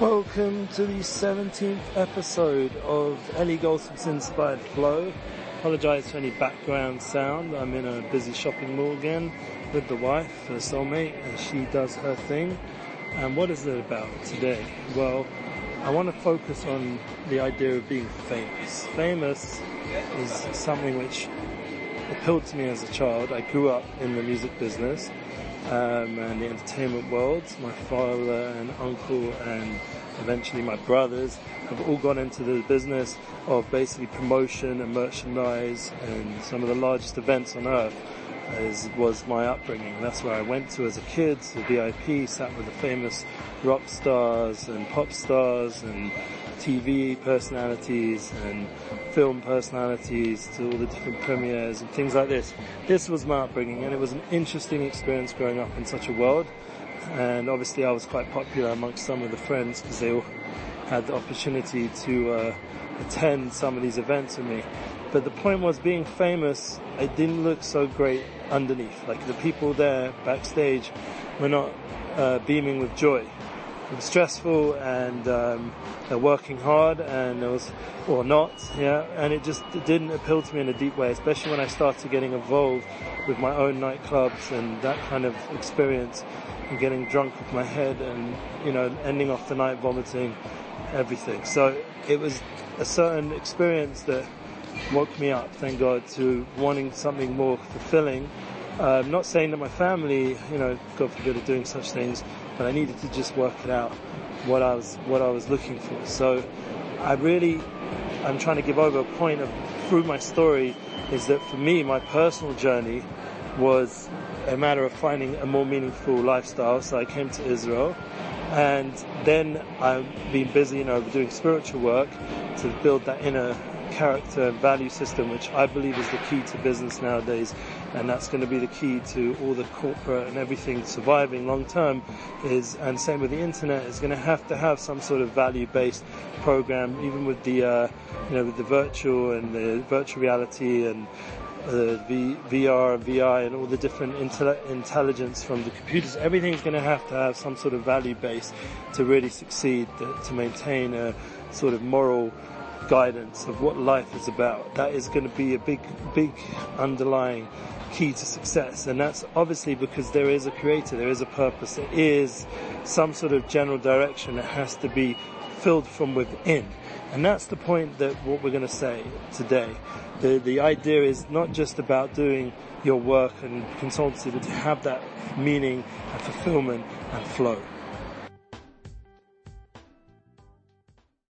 Welcome to the 17th episode of Eli Goldsmith's Inspired Flow. Apologise for any background sound. I'm in a busy shopping mall again with the wife, her soulmate, and she does her thing. And what is it about today? Well, I want to focus on the idea of being famous. Famous is something which appealed to me as a child. I grew up in the music business um, and the entertainment world. My father and uncle and eventually my brothers have all gone into the business of basically promotion and merchandise and some of the largest events on earth was my upbringing. That's where I went to as a kid, to VIP, sat with the famous rock stars and pop stars and TV personalities and film personalities to all the different premieres and things like this. This was my upbringing and it was an interesting experience growing up in such a world. And obviously I was quite popular amongst some of the friends because they all had the opportunity to uh, attend some of these events with me. But the point was being famous, it didn't look so great underneath. Like the people there backstage were not uh, beaming with joy. It was stressful and um, they're working hard and it was, or not, yeah, and it just it didn't appeal to me in a deep way, especially when I started getting involved with my own nightclubs and that kind of experience and getting drunk with my head and, you know, ending off the night vomiting everything. So it was a certain experience that woke me up, thank God, to wanting something more fulfilling. Uh, I'm not saying that my family, you know, God forbid, are doing such things, but I needed to just work it out what I was what I was looking for. So I really, I'm trying to give over a point of through my story is that for me, my personal journey was a matter of finding a more meaningful lifestyle. So I came to Israel and then I've been busy, you know, doing spiritual work to build that inner character and value system, which I believe is the key to business nowadays. And that's going to be the key to all the corporate and everything surviving long term is, and same with the internet, is going to have to have some sort of value based program, even with the, uh, you know, with the virtual and the virtual reality and uh, v, VR VI and all the different intel- intelligence from the computers, everything's going to have to have some sort of value base to really succeed, to maintain a sort of moral guidance of what life is about. That is going to be a big, big underlying key to success. And that's obviously because there is a creator, there is a purpose, there is some sort of general direction that has to be filled from within. And that's the point that what we're going to say today. The, the idea is not just about doing your work and consultancy, but to have that meaning and fulfillment and flow.